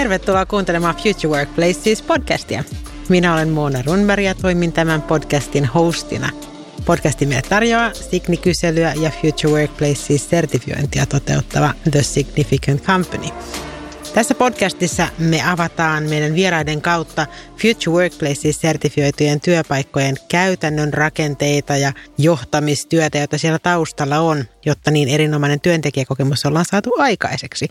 tervetuloa kuuntelemaan Future Workplaces podcastia. Minä olen Moona Runberg ja toimin tämän podcastin hostina. Podcastin meille tarjoaa Signi-kyselyä ja Future Workplaces sertifiointia toteuttava The Significant Company – tässä podcastissa me avataan meidän vieraiden kautta Future Workplaces sertifioitujen työpaikkojen käytännön rakenteita ja johtamistyötä, joita siellä taustalla on, jotta niin erinomainen työntekijäkokemus ollaan saatu aikaiseksi.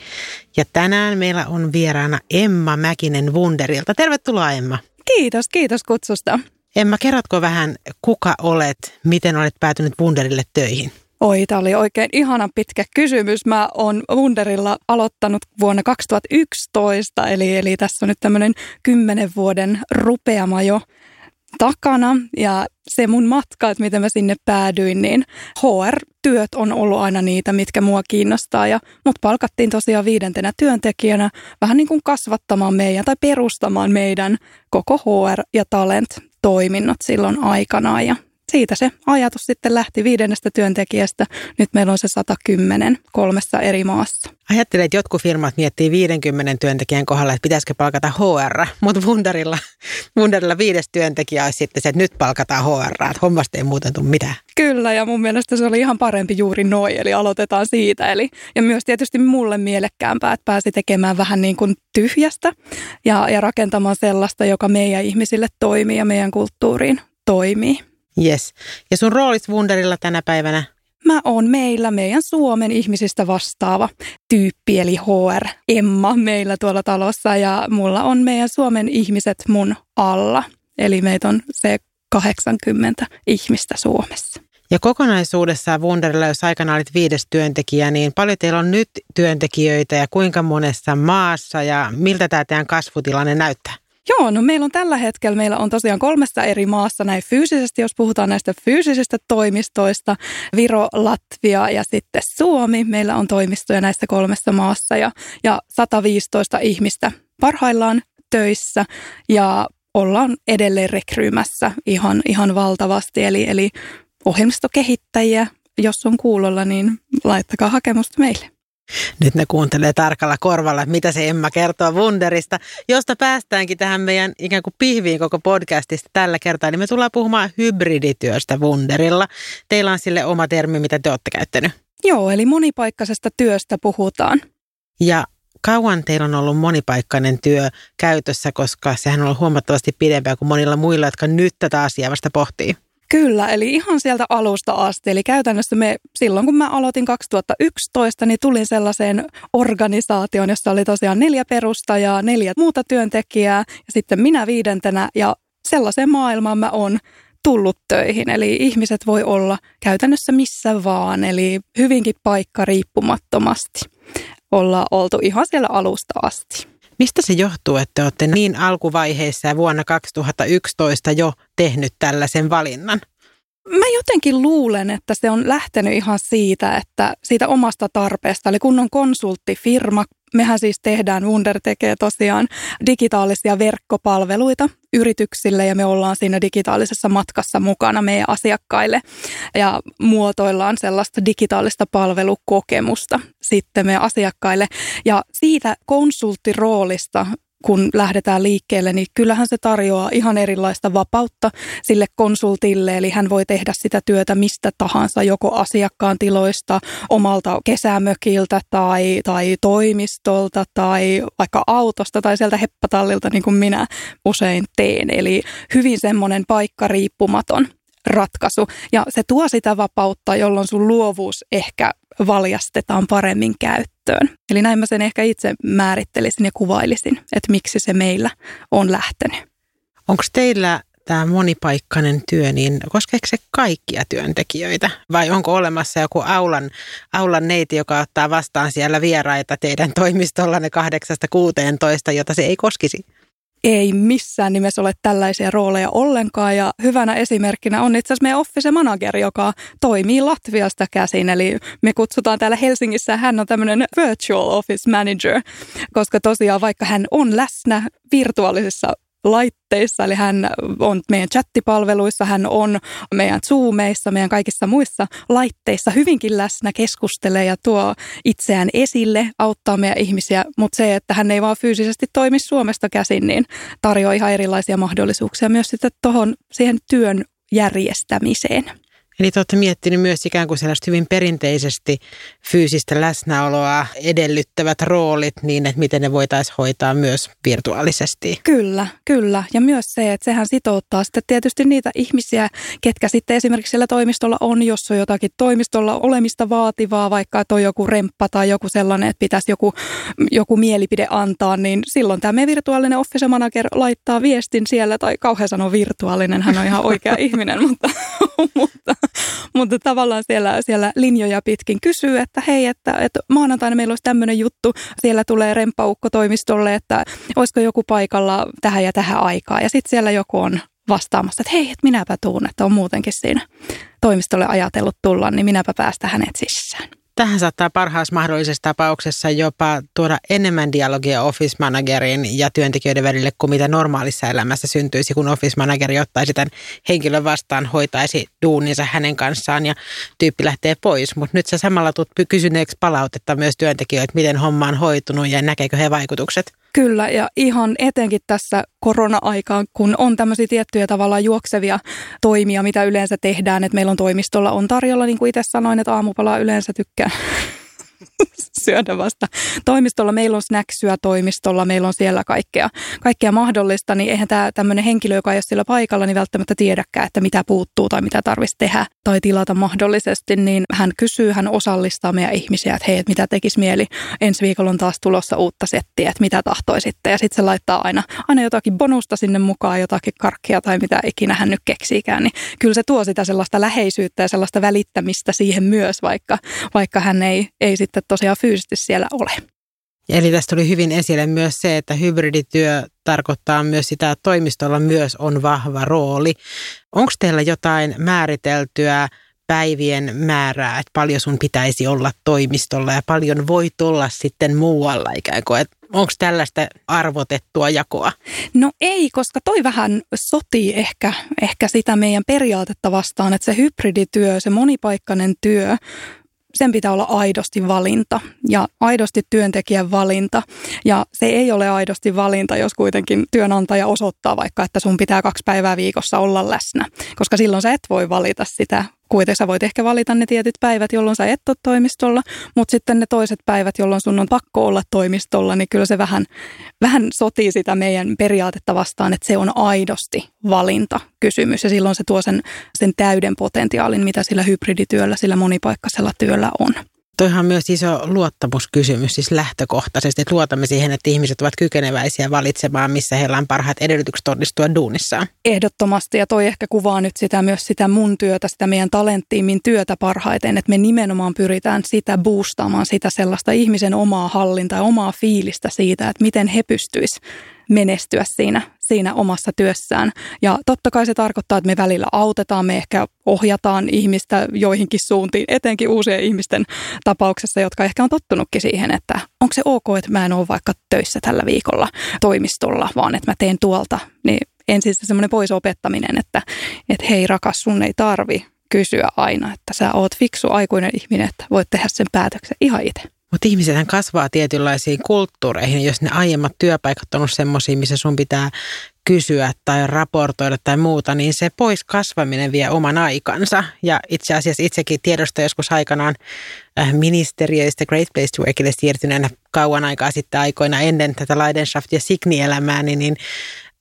Ja tänään meillä on vieraana Emma Mäkinen Wunderilta. Tervetuloa Emma. Kiitos, kiitos kutsusta. Emma, kerrotko vähän, kuka olet, miten olet päätynyt Wunderille töihin? Oi, tämä oli oikein ihana pitkä kysymys. Mä oon Wunderilla aloittanut vuonna 2011, eli, eli tässä on nyt tämmöinen kymmenen vuoden rupeama jo takana. Ja se mun matka, että miten mä sinne päädyin, niin HR-työt on ollut aina niitä, mitkä mua kiinnostaa. Ja mut palkattiin tosiaan viidentenä työntekijänä vähän niin kuin kasvattamaan meidän tai perustamaan meidän koko HR- ja talent-toiminnot silloin aikanaan. Ja siitä se ajatus sitten lähti viidennestä työntekijästä. Nyt meillä on se 110 kolmessa eri maassa. Ajattelen, että jotkut firmat miettii 50 työntekijän kohdalla, että pitäisikö palkata HR, mutta Wunderilla, Wunderilla viides työntekijä olisi sitten se, että nyt palkataan HR, että hommasta ei muuten tule mitään. Kyllä, ja mun mielestä se oli ihan parempi juuri noin, eli aloitetaan siitä. Eli, ja myös tietysti mulle mielekkäämpää, että pääsi tekemään vähän niin kuin tyhjästä ja, ja rakentamaan sellaista, joka meidän ihmisille toimii ja meidän kulttuuriin toimii. Yes. Ja sun roolit Wunderilla tänä päivänä? Mä oon meillä meidän Suomen ihmisistä vastaava tyyppi, eli HR Emma meillä tuolla talossa. Ja mulla on meidän Suomen ihmiset mun alla. Eli meitä on se 80 ihmistä Suomessa. Ja kokonaisuudessaan Wunderilla, jos aikana olit viides työntekijä, niin paljon teillä on nyt työntekijöitä ja kuinka monessa maassa ja miltä tämä teidän kasvutilanne näyttää? Joo, no meillä on tällä hetkellä, meillä on tosiaan kolmessa eri maassa näin fyysisesti, jos puhutaan näistä fyysisistä toimistoista, Viro, Latvia ja sitten Suomi. Meillä on toimistoja näissä kolmessa maassa ja, ja 115 ihmistä parhaillaan töissä ja ollaan edelleen rekryymässä ihan, ihan valtavasti. Eli, eli ohjelmistokehittäjiä, jos on kuulolla, niin laittakaa hakemusta meille. Nyt ne kuuntelee tarkalla korvalla, mitä se Emma kertoo Wunderista, josta päästäänkin tähän meidän ikään kuin pihviin koko podcastista tällä kertaa. Niin me tullaan puhumaan hybridityöstä Wunderilla. Teillä on sille oma termi, mitä te olette käyttänyt. Joo, eli monipaikkaisesta työstä puhutaan. Ja kauan teillä on ollut monipaikkainen työ käytössä, koska sehän on ollut huomattavasti pidempää kuin monilla muilla, jotka nyt tätä asiaa vasta pohtii? Kyllä, eli ihan sieltä alusta asti. Eli käytännössä me silloin, kun mä aloitin 2011, niin tulin sellaiseen organisaatioon, jossa oli tosiaan neljä perustajaa, neljä muuta työntekijää ja sitten minä viidentenä. Ja sellaiseen maailmaan mä oon tullut töihin. Eli ihmiset voi olla käytännössä missä vaan, eli hyvinkin paikka riippumattomasti. Olla oltu ihan siellä alusta asti. Mistä se johtuu, että olette niin alkuvaiheessa ja vuonna 2011 jo tehnyt tällaisen valinnan? Mä jotenkin luulen, että se on lähtenyt ihan siitä, että siitä omasta tarpeesta. Eli kun on konsulttifirma, mehän siis tehdään, Wunder tekee tosiaan digitaalisia verkkopalveluita yrityksille ja me ollaan siinä digitaalisessa matkassa mukana meidän asiakkaille ja muotoillaan sellaista digitaalista palvelukokemusta sitten meidän asiakkaille. Ja siitä konsulttiroolista kun lähdetään liikkeelle, niin kyllähän se tarjoaa ihan erilaista vapautta sille konsultille. Eli hän voi tehdä sitä työtä mistä tahansa, joko asiakkaan tiloista, omalta kesämökiltä tai, tai toimistolta tai vaikka autosta tai sieltä heppatallilta, niin kuin minä usein teen. Eli hyvin semmoinen paikka riippumaton ratkaisu. Ja se tuo sitä vapautta, jolloin sun luovuus ehkä valjastetaan paremmin käyttöön. Eli näin mä sen ehkä itse määrittelisin ja kuvailisin, että miksi se meillä on lähtenyt. Onko teillä tämä monipaikkainen työ, niin koskeeko se kaikkia työntekijöitä? Vai onko olemassa joku aulan, aulan neiti, joka ottaa vastaan siellä vieraita teidän toimistollanne 8-16, jota se ei koskisi? Ei missään nimessä ole tällaisia rooleja ollenkaan. Ja hyvänä esimerkkinä on itse asiassa meidän office manager, joka toimii Latviasta käsin. Eli me kutsutaan täällä Helsingissä, hän on tämmöinen virtual office manager, koska tosiaan vaikka hän on läsnä virtuaalisessa laitteissa, eli hän on meidän chattipalveluissa, hän on meidän Zoomeissa, meidän kaikissa muissa laitteissa hyvinkin läsnä, keskustelee ja tuo itseään esille, auttaa meidän ihmisiä, mutta se, että hän ei vaan fyysisesti toimi Suomesta käsin, niin tarjoaa ihan erilaisia mahdollisuuksia myös sitten tuohon siihen työn järjestämiseen. Eli te olette miettinyt myös ikään kuin sellaista hyvin perinteisesti fyysistä läsnäoloa edellyttävät roolit niin, että miten ne voitaisiin hoitaa myös virtuaalisesti. Kyllä, kyllä. Ja myös se, että sehän sitouttaa sitten tietysti niitä ihmisiä, ketkä sitten esimerkiksi siellä toimistolla on, jos on jotakin toimistolla olemista vaativaa, vaikka että on joku remppa tai joku sellainen, että pitäisi joku, joku mielipide antaa, niin silloin tämä meidän virtuaalinen office manager laittaa viestin siellä, tai kauhean sanoa virtuaalinen, hän on ihan oikea ihminen, mutta, mutta mutta tavallaan siellä, siellä linjoja pitkin kysyy, että hei, että, että maanantaina meillä olisi tämmöinen juttu, siellä tulee rempaukko toimistolle, että olisiko joku paikalla tähän ja tähän aikaa. Ja sitten siellä joku on vastaamassa, että hei, että minäpä tuun, että on muutenkin siinä toimistolle ajatellut tulla, niin minäpä päästä hänet sisään. Tähän saattaa parhaassa mahdollisessa tapauksessa jopa tuoda enemmän dialogia office managerin ja työntekijöiden välille kuin mitä normaalissa elämässä syntyisi, kun office manageri ottaisi tämän henkilön vastaan, hoitaisi duuninsa hänen kanssaan ja tyyppi lähtee pois. Mutta nyt sä samalla tulet kysyneeksi palautetta myös työntekijöitä, miten homma on hoitunut ja näkeekö he vaikutukset? Kyllä, ja ihan etenkin tässä korona-aikaan, kun on tämmöisiä tiettyjä tavallaan juoksevia toimia, mitä yleensä tehdään, että meillä on toimistolla on tarjolla, niin kuin itse sanoin, että aamupalaa yleensä tykkää syödä vasta. Toimistolla. Meillä on snacksyä toimistolla, meillä on siellä kaikkea, kaikkea mahdollista, niin eihän tämä tämmöinen henkilö, joka ei ole siellä paikalla, niin välttämättä tiedäkään, että mitä puuttuu tai mitä tarvitsisi tehdä tai tilata mahdollisesti, niin hän kysyy, hän osallistaa meidän ihmisiä, että hei, että mitä tekisi mieli, ensi viikolla on taas tulossa uutta settiä, että mitä tahtoisitte, ja sitten se laittaa aina, aina jotakin bonusta sinne mukaan, jotakin karkkia tai mitä ikinä hän nyt keksiikään, niin kyllä se tuo sitä sellaista läheisyyttä ja sellaista välittämistä siihen myös, vaikka, vaikka hän ei, ei sitten tosiaan fyysisesti siellä ole. Eli tästä tuli hyvin esille myös se, että hybridityö tarkoittaa myös sitä, että toimistolla myös on vahva rooli. Onko teillä jotain määriteltyä päivien määrää, että paljon sun pitäisi olla toimistolla ja paljon voi olla sitten muualla ikään kuin, että onko tällaista arvotettua jakoa? No ei, koska toi vähän sotii ehkä, ehkä sitä meidän periaatetta vastaan, että se hybridityö, se monipaikkainen työ, sen pitää olla aidosti valinta ja aidosti työntekijän valinta. Ja se ei ole aidosti valinta, jos kuitenkin työnantaja osoittaa vaikka, että sun pitää kaksi päivää viikossa olla läsnä, koska silloin sä et voi valita sitä kuitenkin sä voit ehkä valita ne tietyt päivät, jolloin sä et ole toimistolla, mutta sitten ne toiset päivät, jolloin sun on pakko olla toimistolla, niin kyllä se vähän, vähän sotii sitä meidän periaatetta vastaan, että se on aidosti valinta kysymys ja silloin se tuo sen, sen täyden potentiaalin, mitä sillä hybridityöllä, sillä monipaikkaisella työllä on. Toihan on myös iso luottamuskysymys, siis lähtökohtaisesti, että luotamme siihen, että ihmiset ovat kykeneväisiä valitsemaan, missä heillä on parhaat edellytykset onnistua duunissaan. Ehdottomasti, ja toi ehkä kuvaa nyt sitä myös sitä mun työtä, sitä meidän talenttiimin työtä parhaiten, että me nimenomaan pyritään sitä boostaamaan, sitä sellaista ihmisen omaa hallintaa omaa fiilistä siitä, että miten he pystyisivät menestyä siinä, siinä omassa työssään. Ja totta kai se tarkoittaa, että me välillä autetaan, me ehkä ohjataan ihmistä joihinkin suuntiin, etenkin uusien ihmisten tapauksessa, jotka ehkä on tottunutkin siihen, että onko se ok, että mä en ole vaikka töissä tällä viikolla toimistolla, vaan että mä teen tuolta. Niin ensin se semmoinen pois opettaminen, että, että hei rakas, sun ei tarvi kysyä aina, että sä oot fiksu aikuinen ihminen, että voit tehdä sen päätöksen ihan itse. Mutta ihmisethän kasvaa tietynlaisiin kulttuureihin. Jos ne aiemmat työpaikat on semmoisia, missä sun pitää kysyä tai raportoida tai muuta, niin se pois kasvaminen vie oman aikansa. Ja itse asiassa itsekin tiedosta joskus aikanaan äh, ministeriöistä Great Place to Workille siirtyneenä kauan aikaa sitten aikoina ennen tätä Leidenschaft ja Signi-elämää, niin, niin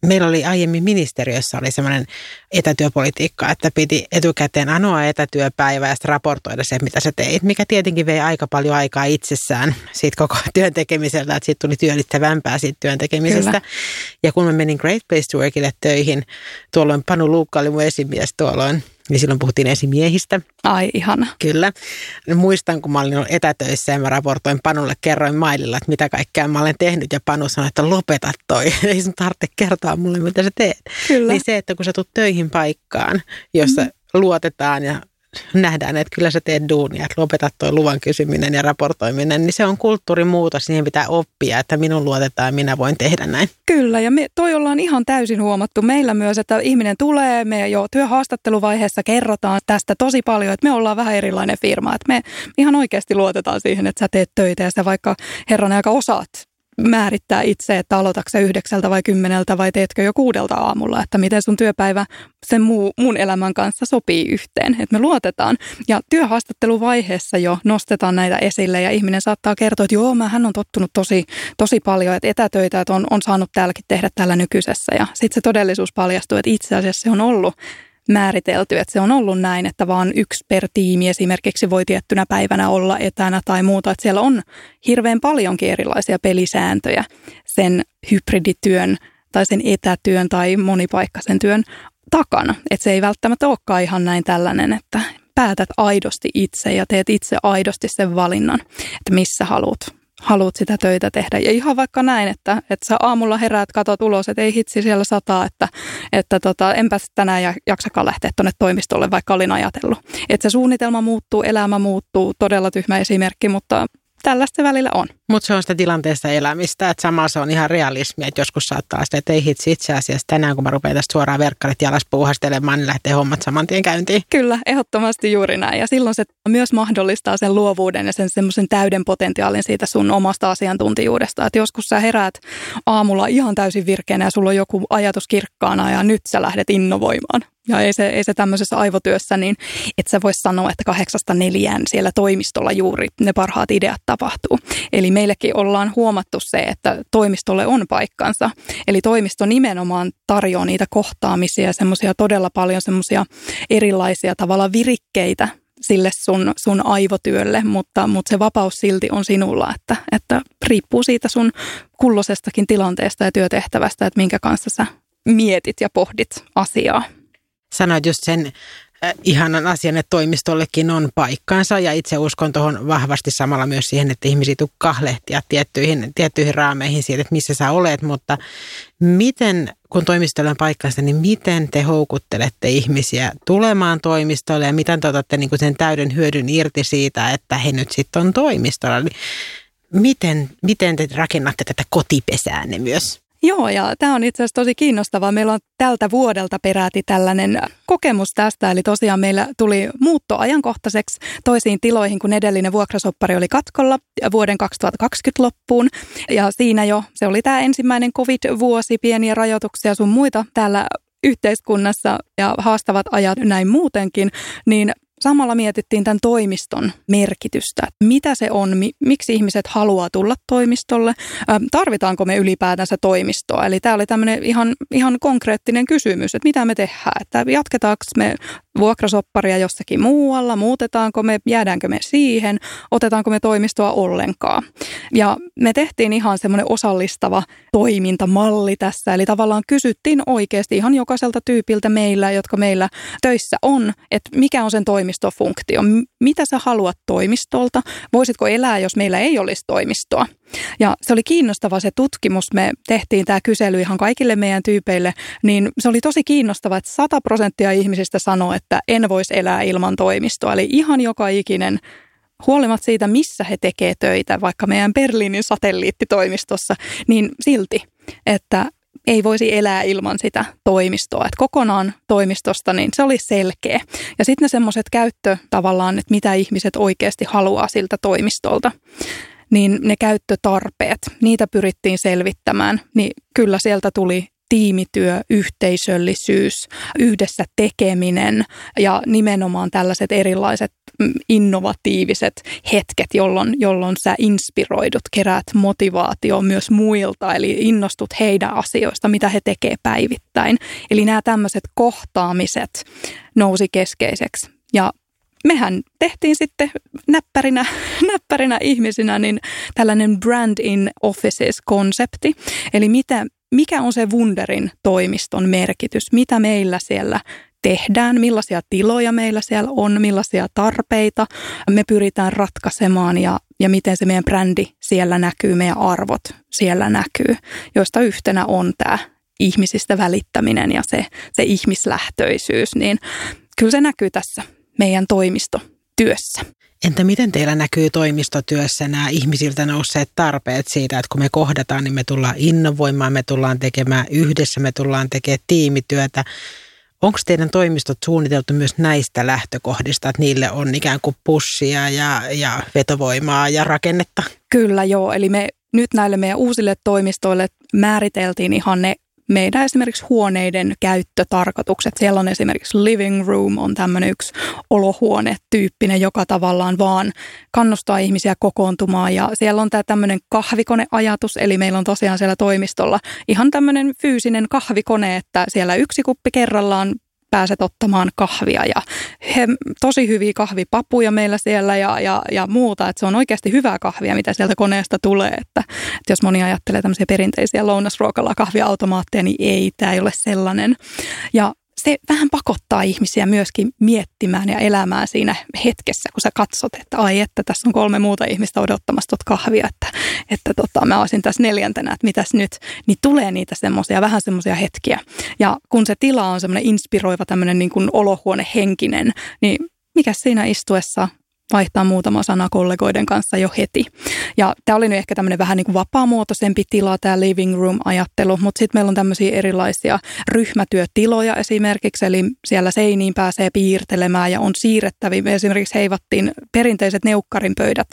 Meillä oli aiemmin ministeriössä oli semmoinen etätyöpolitiikka, että piti etukäteen anoa etätyöpäivää ja sitten raportoida se, mitä sä teit, mikä tietenkin vei aika paljon aikaa itsessään siitä koko työn tekemiseltä, että siitä tuli työllittävämpää siitä työn tekemisestä. Kyllä. Ja kun mä menin Great Place to Workille töihin, tuolloin Panu Luukka oli mun esimies tuolloin, niin silloin puhuttiin esimiehistä. Ai ihana. Kyllä. Muistan, kun mä olin ollut etätöissä ja mä raportoin Panulle, kerroin maililla, että mitä kaikkea mä olen tehnyt. Ja Panu sanoi, että lopeta toi. Ei sun tarvitse kertoa mulle, mitä sä teet. Kyllä. Niin se, että kun sä tulet töihin paikkaan, jossa mm. luotetaan ja nähdään, että kyllä sä teet duunia, että lopetat tuo luvan kysyminen ja raportoiminen, niin se on kulttuurimuutos, siihen pitää oppia, että minun luotetaan minä voin tehdä näin. Kyllä, ja me toi ollaan ihan täysin huomattu meillä myös, että ihminen tulee, me jo työhaastatteluvaiheessa kerrotaan tästä tosi paljon, että me ollaan vähän erilainen firma, että me ihan oikeasti luotetaan siihen, että sä teet töitä ja sä vaikka herran aika osaat määrittää itse, että aloitatko yhdeksältä vai kymmeneltä vai teetkö jo kuudelta aamulla, että miten sun työpäivä sen muu, mun elämän kanssa sopii yhteen, että me luotetaan. Ja työhaastatteluvaiheessa jo nostetaan näitä esille ja ihminen saattaa kertoa, että joo, hän on tottunut tosi, tosi paljon, että etätöitä että on, on saanut täälläkin tehdä tällä nykyisessä ja sitten se todellisuus paljastuu, että itse asiassa se on ollut määritelty, että se on ollut näin, että vaan yksi per tiimi esimerkiksi voi tiettynä päivänä olla etänä tai muuta. Että siellä on hirveän paljonkin erilaisia pelisääntöjä sen hybridityön tai sen etätyön tai monipaikkaisen työn takana. Että se ei välttämättä olekaan ihan näin tällainen, että päätät aidosti itse ja teet itse aidosti sen valinnan, että missä haluat haluat sitä töitä tehdä. Ja ihan vaikka näin, että, että sä aamulla heräät, katot ulos, että ei hitsi siellä sataa, että, että tota, enpä tänään jaksakaan lähteä tuonne toimistolle, vaikka olin ajatellut. Että se suunnitelma muuttuu, elämä muuttuu, todella tyhmä esimerkki, mutta tällaista välillä on. Mutta se on sitä tilanteessa elämistä, että samalla se on ihan realismia, että joskus saattaa sitä, että ei hitsi itse asiassa tänään, kun mä rupean tästä suoraan verkkarit jalas puuhastelemaan, niin lähtee hommat saman tien käyntiin. Kyllä, ehdottomasti juuri näin. Ja silloin se myös mahdollistaa sen luovuuden ja sen semmoisen täyden potentiaalin siitä sun omasta asiantuntijuudesta. Että joskus sä heräät aamulla ihan täysin virkeänä ja sulla on joku ajatus kirkkaana ja nyt sä lähdet innovoimaan. Ja ei se, ei se tämmöisessä aivotyössä, niin että sä vois sanoa, että kahdeksasta neljään siellä toimistolla juuri ne parhaat ideat tapahtuu. Eli meillekin ollaan huomattu se, että toimistolle on paikkansa. Eli toimisto nimenomaan tarjoaa niitä kohtaamisia, semmoisia todella paljon semmoisia erilaisia tavalla virikkeitä sille sun, sun aivotyölle, mutta, mutta se vapaus silti on sinulla, että, että riippuu siitä sun kullosestakin tilanteesta ja työtehtävästä, että minkä kanssa sä mietit ja pohdit asiaa. Sanoit just sen äh, ihanan asian, että toimistollekin on paikkansa ja itse uskon tuohon vahvasti samalla myös siihen, että ihmisiä tuu kahlehtia tiettyihin, tiettyihin raameihin siitä, että missä sä olet, mutta miten, kun toimistolla on paikkansa, niin miten te houkuttelette ihmisiä tulemaan toimistolle ja miten te otatte niin kuin sen täyden hyödyn irti siitä, että he nyt sitten on toimistolla? Miten, miten te rakennatte tätä kotipesäänne myös? Joo, ja tämä on itse asiassa tosi kiinnostavaa. Meillä on tältä vuodelta peräti tällainen kokemus tästä, eli tosiaan meillä tuli muutto ajankohtaiseksi toisiin tiloihin, kun edellinen vuokrasoppari oli katkolla vuoden 2020 loppuun. Ja siinä jo, se oli tämä ensimmäinen covid-vuosi, pieniä rajoituksia sun muita täällä yhteiskunnassa ja haastavat ajat näin muutenkin, niin Samalla mietittiin tämän toimiston merkitystä. Mitä se on, miksi ihmiset haluaa tulla toimistolle, tarvitaanko me ylipäätänsä toimistoa. Eli tämä oli tämmöinen ihan, ihan konkreettinen kysymys, että mitä me tehdään, että jatketaanko me vuokrasopparia jossakin muualla, muutetaanko me, jäädäänkö me siihen, otetaanko me toimistoa ollenkaan. Ja me tehtiin ihan semmoinen osallistava toimintamalli tässä, eli tavallaan kysyttiin oikeasti ihan jokaiselta tyypiltä meillä, jotka meillä töissä on, että mikä on sen toimistofunktio, mitä sä haluat toimistolta, voisitko elää, jos meillä ei olisi toimistoa. Ja se oli kiinnostava se tutkimus, me tehtiin tämä kysely ihan kaikille meidän tyypeille, niin se oli tosi kiinnostava, että 100 prosenttia ihmisistä sanoi, että en voisi elää ilman toimistoa. Eli ihan joka ikinen huolimatta siitä, missä he tekee töitä, vaikka meidän Berliinin satelliittitoimistossa, niin silti, että ei voisi elää ilman sitä toimistoa. Että kokonaan toimistosta, niin se oli selkeä. Ja sitten ne semmoiset käyttö tavallaan, että mitä ihmiset oikeasti haluaa siltä toimistolta niin ne käyttötarpeet, niitä pyrittiin selvittämään, niin kyllä sieltä tuli tiimityö, yhteisöllisyys, yhdessä tekeminen ja nimenomaan tällaiset erilaiset innovatiiviset hetket, jolloin, jolloin sä inspiroidut, kerät motivaatio myös muilta, eli innostut heidän asioista, mitä he tekee päivittäin. Eli nämä tämmöiset kohtaamiset nousi keskeiseksi. Ja mehän tehtiin sitten näppärinä, näppärinä ihmisinä niin tällainen brand in offices-konsepti. Eli mitä, mikä on se Wunderin toimiston merkitys, mitä meillä siellä tehdään, millaisia tiloja meillä siellä on, millaisia tarpeita me pyritään ratkaisemaan ja, ja miten se meidän brändi siellä näkyy, meidän arvot siellä näkyy, joista yhtenä on tämä ihmisistä välittäminen ja se, se ihmislähtöisyys, niin kyllä se näkyy tässä meidän toimistotyössä. Entä miten teillä näkyy toimistotyössä nämä ihmisiltä nousseet tarpeet siitä, että kun me kohdataan, niin me tullaan innovoimaan, me tullaan tekemään yhdessä, me tullaan tekemään tiimityötä. Onko teidän toimistot suunniteltu myös näistä lähtökohdista, että niille on ikään kuin pussia ja, ja vetovoimaa ja rakennetta? Kyllä joo, eli me nyt näille meidän uusille toimistoille määriteltiin ihan ne meidän esimerkiksi huoneiden käyttötarkoitukset. Siellä on esimerkiksi living room on tämmöinen yksi olohuone-tyyppinen, joka tavallaan vaan kannustaa ihmisiä kokoontumaan. Ja siellä on tämä tämmöinen kahvikoneajatus, eli meillä on tosiaan siellä toimistolla ihan tämmöinen fyysinen kahvikone, että siellä yksi kuppi kerrallaan pääset ottamaan kahvia ja he, tosi hyviä kahvipapuja meillä siellä ja, ja, ja muuta, että se on oikeasti hyvää kahvia, mitä sieltä koneesta tulee, että, että jos moni ajattelee tämmöisiä perinteisiä lounasruokalla kahviautomaatteja, niin ei, tämä ei ole sellainen. Ja se vähän pakottaa ihmisiä myöskin miettimään ja elämään siinä hetkessä, kun sä katsot, että ai että tässä on kolme muuta ihmistä odottamassa tuota kahvia, että, että tota, mä olisin tässä neljäntenä, että mitäs nyt, niin tulee niitä semmoisia, vähän semmoisia hetkiä. Ja kun se tila on semmoinen inspiroiva tämmöinen niin kuin olohuonehenkinen, niin mikä siinä istuessa vaihtaa muutama sana kollegoiden kanssa jo heti. Ja tämä oli nyt ehkä tämmöinen vähän niin vapaamuotoisempi tila, tämä living room-ajattelu, mutta sitten meillä on tämmöisiä erilaisia ryhmätyötiloja esimerkiksi, eli siellä seiniin pääsee piirtelemään ja on siirrettäviä. Me esimerkiksi heivattiin perinteiset neukkarin pöydät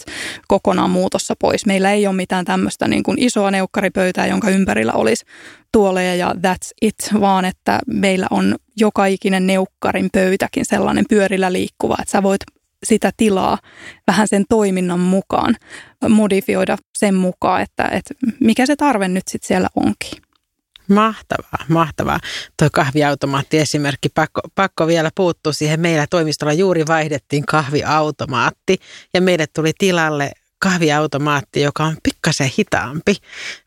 kokonaan muutossa pois. Meillä ei ole mitään tämmöistä niin kuin isoa neukkaripöytää, jonka ympärillä olisi tuoleja ja that's it, vaan että meillä on joka ikinen neukkarin pöytäkin sellainen pyörillä liikkuva, että sä voit sitä tilaa vähän sen toiminnan mukaan, modifioida sen mukaan, että, että mikä se tarve nyt sitten siellä onkin. Mahtavaa, mahtavaa. Tuo kahviautomaatti-esimerkki, pakko, pakko vielä puuttua siihen. Meillä toimistolla juuri vaihdettiin kahviautomaatti ja meille tuli tilalle kahviautomaatti, joka on pikkasen hitaampi.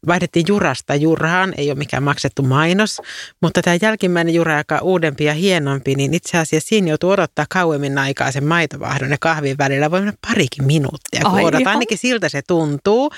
Vaihdettiin jurasta juraan, ei ole mikään maksettu mainos, mutta tämä jälkimmäinen jura, joka on uudempi ja hienompi, niin itse asiassa siinä joutuu odottaa kauemmin aikaa sen maitovahdon ja kahvin välillä. Voi mennä parikin minuuttia, kun odotat. Ainakin siltä se tuntuu.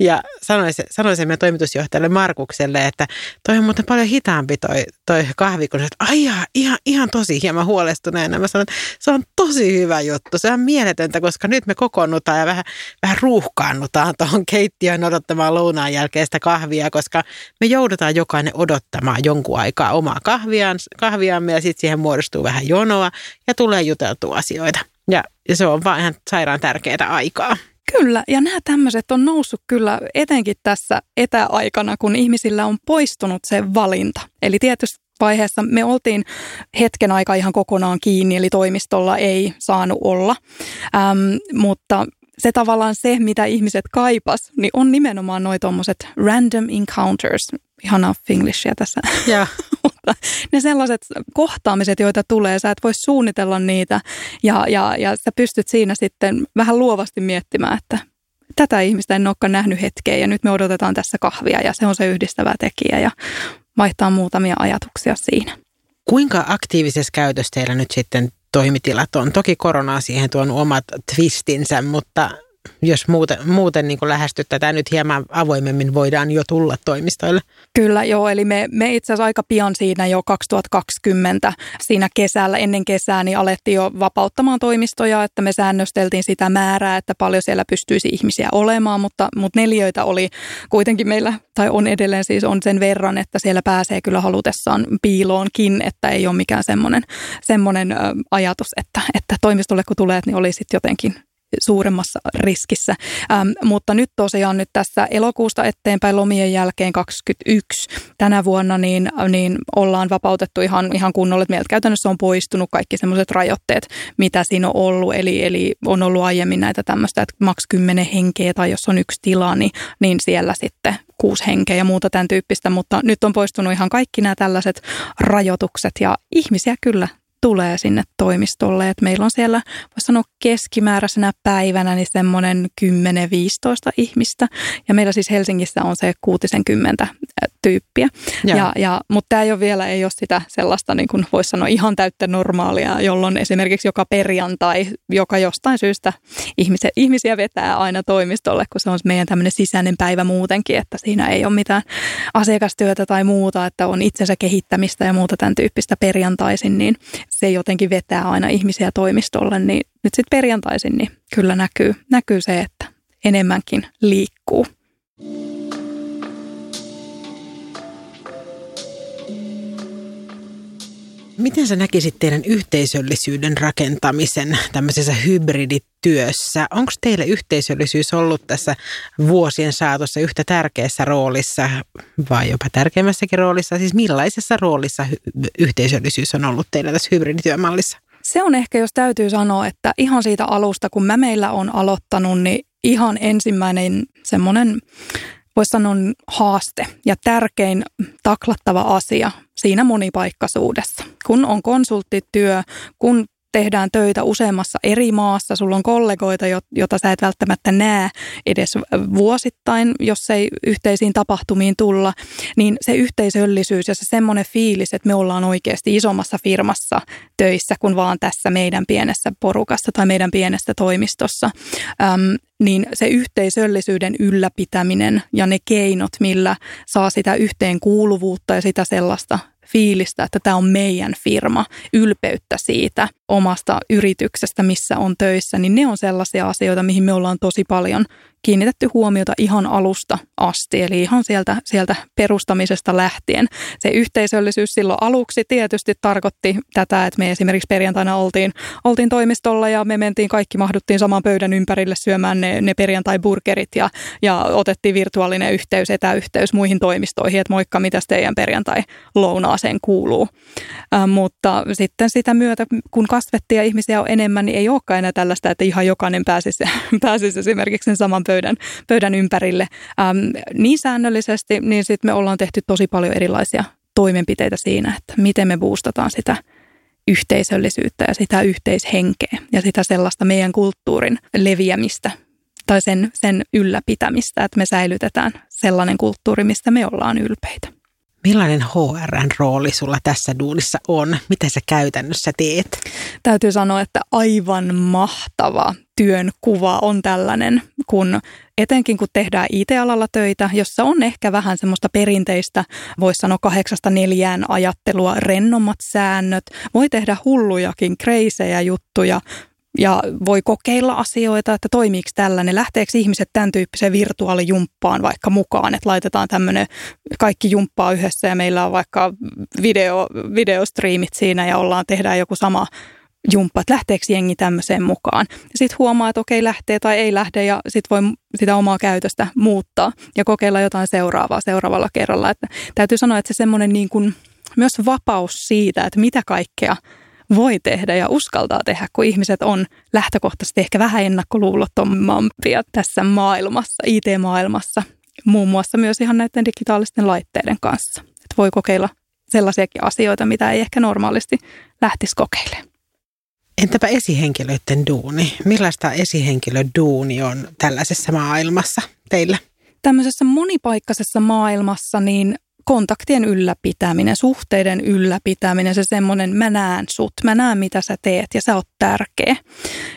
Ja sanoin, sanoin sen meidän toimitusjohtajalle Markukselle, että toi on muuten paljon hitaampi toi, toi kahvi, kun se, että aijaa, ihan, ihan tosi hieman huolestuneena. Mä sanoin, että se on tosi hyvä juttu. Se on mieletöntä, koska nyt me kokoonnutaan ja vähän, vähän ruuhkaannutaan tuohon keittiöön odottamaan lounaan jälkeistä kahvia, koska me joudutaan jokainen odottamaan jonkun aikaa omaa kahviaan, kahviamme ja sitten siihen muodostuu vähän jonoa ja tulee juteltua asioita. Ja, ja se on vaan ihan sairaan tärkeää aikaa. Kyllä, ja nämä tämmöiset on noussut kyllä etenkin tässä etäaikana, kun ihmisillä on poistunut se valinta. Eli tietysti vaiheessa me oltiin hetken aika ihan kokonaan kiinni, eli toimistolla ei saanut olla. Ähm, mutta se tavallaan se, mitä ihmiset kaipas, niin on nimenomaan noin tuommoiset random encounters. Ihana finglishia tässä. Yeah. Mutta ne sellaiset kohtaamiset, joita tulee, sä et voi suunnitella niitä ja, ja, ja sä pystyt siinä sitten vähän luovasti miettimään, että tätä ihmistä en olekaan nähnyt hetkeä ja nyt me odotetaan tässä kahvia ja se on se yhdistävä tekijä ja vaihtaa muutamia ajatuksia siinä. Kuinka aktiivisessa käytössä teillä nyt sitten toimitilat on. Toki korona on siihen tuonut omat twistinsä, mutta jos muuten, muuten niin kuin lähestyt tätä nyt hieman avoimemmin, voidaan jo tulla toimistoille. Kyllä joo, eli me, me itse asiassa aika pian siinä jo 2020, siinä kesällä, ennen kesää, niin alettiin jo vapauttamaan toimistoja, että me säännösteltiin sitä määrää, että paljon siellä pystyisi ihmisiä olemaan, mutta, mutta neljöitä oli kuitenkin meillä, tai on edelleen siis on sen verran, että siellä pääsee kyllä halutessaan piiloonkin, että ei ole mikään semmoinen, semmoinen ajatus, että, että toimistolle kun tulee, niin oli jotenkin suuremmassa riskissä. Ähm, mutta nyt tosiaan nyt tässä elokuusta eteenpäin lomien jälkeen 2021 tänä vuonna niin, niin ollaan vapautettu ihan, ihan kunnolla. Meiltä käytännössä on poistunut kaikki semmoiset rajoitteet, mitä siinä on ollut. Eli, eli on ollut aiemmin näitä tämmöistä, että maks 10 henkeä tai jos on yksi tila, niin, niin siellä sitten kuusi henkeä ja muuta tämän tyyppistä, mutta nyt on poistunut ihan kaikki nämä tällaiset rajoitukset ja ihmisiä kyllä tulee sinne toimistolle. Et meillä on siellä, voisi sanoa keskimääräisenä päivänä, niin semmoinen 10-15 ihmistä. Ja meillä siis Helsingissä on se 60 tyyppiä. Ja, ja, mutta tämä ei ole vielä ei ole sitä sellaista, niin kuin voisi sanoa, ihan täyttä normaalia, jolloin esimerkiksi joka perjantai, joka jostain syystä ihmisiä, ihmisiä vetää aina toimistolle, kun se on meidän tämmöinen sisäinen päivä muutenkin, että siinä ei ole mitään asiakastyötä tai muuta, että on itsensä kehittämistä ja muuta tämän tyyppistä perjantaisin, niin se jotenkin vetää aina ihmisiä toimistolle, niin nyt sitten perjantaisin niin kyllä näkyy, näkyy se, että enemmänkin liikkuu. Miten sä näkisit teidän yhteisöllisyyden rakentamisen tämmöisessä hybridityössä? Onko teille yhteisöllisyys ollut tässä vuosien saatossa yhtä tärkeässä roolissa vai jopa tärkeimmässäkin roolissa? Siis millaisessa roolissa hy- yhteisöllisyys on ollut teillä tässä hybridityömallissa? Se on ehkä, jos täytyy sanoa, että ihan siitä alusta, kun mä meillä on aloittanut, niin ihan ensimmäinen semmoinen voisi sanoa haaste ja tärkein taklattava asia siinä monipaikkaisuudessa. Kun on konsulttityö, kun tehdään töitä useammassa eri maassa, sulla on kollegoita, jota sä et välttämättä näe edes vuosittain, jos ei yhteisiin tapahtumiin tulla, niin se yhteisöllisyys ja se semmoinen fiilis, että me ollaan oikeasti isommassa firmassa töissä kuin vaan tässä meidän pienessä porukassa tai meidän pienessä toimistossa, äm, niin se yhteisöllisyyden ylläpitäminen ja ne keinot, millä saa sitä yhteenkuuluvuutta ja sitä sellaista fiilistä, että tämä on meidän firma, ylpeyttä siitä omasta yrityksestä, missä on töissä, niin ne on sellaisia asioita, mihin me ollaan tosi paljon kiinnitetty huomiota ihan alusta asti, eli ihan sieltä, sieltä perustamisesta lähtien. Se yhteisöllisyys silloin aluksi tietysti tarkoitti tätä, että me esimerkiksi perjantaina oltiin, oltiin toimistolla ja me mentiin kaikki mahduttiin saman pöydän ympärille syömään ne, ne perjantai-burgerit ja, ja otettiin virtuaalinen yhteys, etäyhteys muihin toimistoihin, että moikka, mitä teidän perjantai-lounaaseen kuuluu. Äh, mutta sitten sitä myötä, kun kasvettiin ja ihmisiä on enemmän, niin ei olekaan enää tällaista, että ihan jokainen pääsisi, pääsisi esimerkiksi sen saman pöydän, pöydän ympärille ähm, niin säännöllisesti, niin sitten me ollaan tehty tosi paljon erilaisia toimenpiteitä siinä, että miten me boostataan sitä yhteisöllisyyttä ja sitä yhteishenkeä ja sitä sellaista meidän kulttuurin leviämistä tai sen, sen ylläpitämistä, että me säilytetään sellainen kulttuuri, mistä me ollaan ylpeitä. Millainen HRn rooli sulla tässä duunissa on? Mitä sä käytännössä teet? Täytyy sanoa, että aivan mahtava työn kuva on tällainen, kun etenkin kun tehdään IT-alalla töitä, jossa on ehkä vähän semmoista perinteistä, voisi sanoa kahdeksasta neljään ajattelua, rennommat säännöt, voi tehdä hullujakin, kreisejä juttuja, ja voi kokeilla asioita, että toimiiko tällainen, lähteekö ihmiset tämän tyyppiseen virtuaalijumppaan vaikka mukaan, että laitetaan tämmöinen kaikki jumppaa yhdessä ja meillä on vaikka video, videostriimit siinä ja ollaan, tehdään joku sama jumppa, että lähteekö jengi tämmöiseen mukaan. Sitten huomaa, että okei lähtee tai ei lähde ja sitten voi sitä omaa käytöstä muuttaa ja kokeilla jotain seuraavaa seuraavalla kerralla. Että täytyy sanoa, että se semmoinen niin kuin myös vapaus siitä, että mitä kaikkea voi tehdä ja uskaltaa tehdä, kun ihmiset on lähtökohtaisesti ehkä vähän ennakkoluulottomampia tässä maailmassa, IT-maailmassa, muun muassa myös ihan näiden digitaalisten laitteiden kanssa. Että voi kokeilla sellaisiakin asioita, mitä ei ehkä normaalisti lähtisi kokeilemaan. Entäpä esihenkilöiden duuni? Millaista esihenkilöduuni on tällaisessa maailmassa teillä? Tämmöisessä monipaikkaisessa maailmassa niin kontaktien ylläpitäminen, suhteiden ylläpitäminen, se semmoinen mä näen sut, mä näen mitä sä teet ja sä oot tärkeä.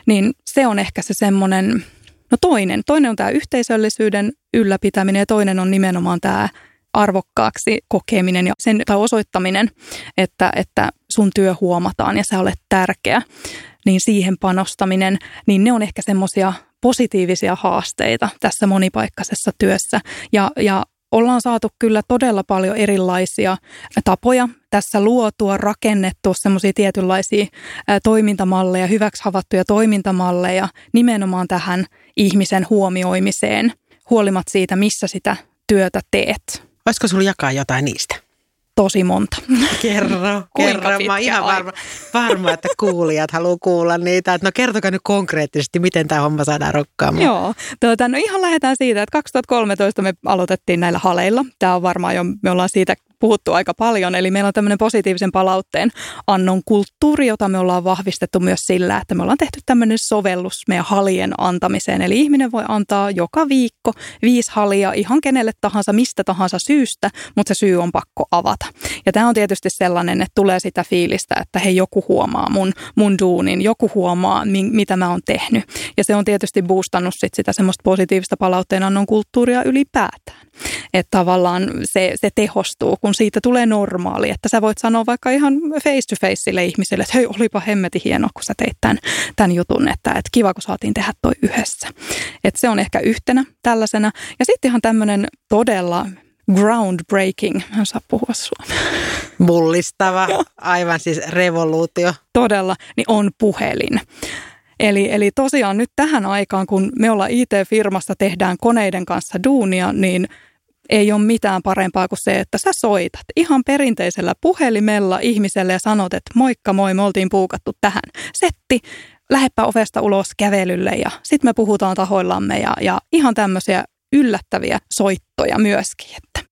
Niin se on ehkä se semmoinen, no toinen. Toinen on tämä yhteisöllisyyden ylläpitäminen ja toinen on nimenomaan tämä arvokkaaksi kokeminen ja sen tai osoittaminen, että, että sun työ huomataan ja sä olet tärkeä, niin siihen panostaminen, niin ne on ehkä semmoisia positiivisia haasteita tässä monipaikkaisessa työssä. Ja, ja ollaan saatu kyllä todella paljon erilaisia tapoja tässä luotua, rakennettua semmoisia tietynlaisia toimintamalleja, hyväksi havaittuja toimintamalleja nimenomaan tähän ihmisen huomioimiseen, huolimatta siitä, missä sitä työtä teet. Voisiko sinulla jakaa jotain niistä? Tosi monta. Kerro, kerro. Mä oon ihan varma, varma, että kuulijat haluaa kuulla niitä. no kertokaa nyt konkreettisesti, miten tämä homma saadaan rokkaamaan. Joo, tuota, no ihan lähdetään siitä, että 2013 me aloitettiin näillä haleilla. Tämä on varmaan jo, me ollaan siitä puhuttu aika paljon. Eli meillä on tämmöinen positiivisen palautteen annon kulttuuri, jota me ollaan vahvistettu myös sillä, että me ollaan tehty tämmöinen sovellus meidän halien antamiseen. Eli ihminen voi antaa joka viikko viisi halia ihan kenelle tahansa, mistä tahansa syystä, mutta se syy on pakko avata. Ja tämä on tietysti sellainen, että tulee sitä fiilistä, että hei joku huomaa mun, mun duunin, joku huomaa, mitä mä oon tehnyt. Ja se on tietysti boostannut sit sitä semmoista positiivista palautteen annon kulttuuria ylipäätään. Että tavallaan se, se tehostuu, kun siitä tulee normaali. Että sä voit sanoa vaikka ihan face to face sille ihmiselle, että hei, olipa hemmeti hieno, kun sä teit tämän, tämän jutun, että, että kiva, kun saatiin tehdä toi yhdessä. Että se on ehkä yhtenä tällaisena. Ja sitten ihan tämmöinen todella groundbreaking, en saa puhua suomea. Mullistava, aivan siis revoluutio. Todella, niin on puhelin. Eli, eli tosiaan nyt tähän aikaan, kun me ollaan IT-firmassa, tehdään koneiden kanssa duunia, niin ei ole mitään parempaa kuin se, että sä soitat ihan perinteisellä puhelimella ihmiselle ja sanot, että moikka moi, me oltiin puukattu tähän. Setti, läheppä ovesta ulos kävelylle ja sitten me puhutaan tahoillamme ja, ja ihan tämmöisiä yllättäviä soittoja myöskin. Että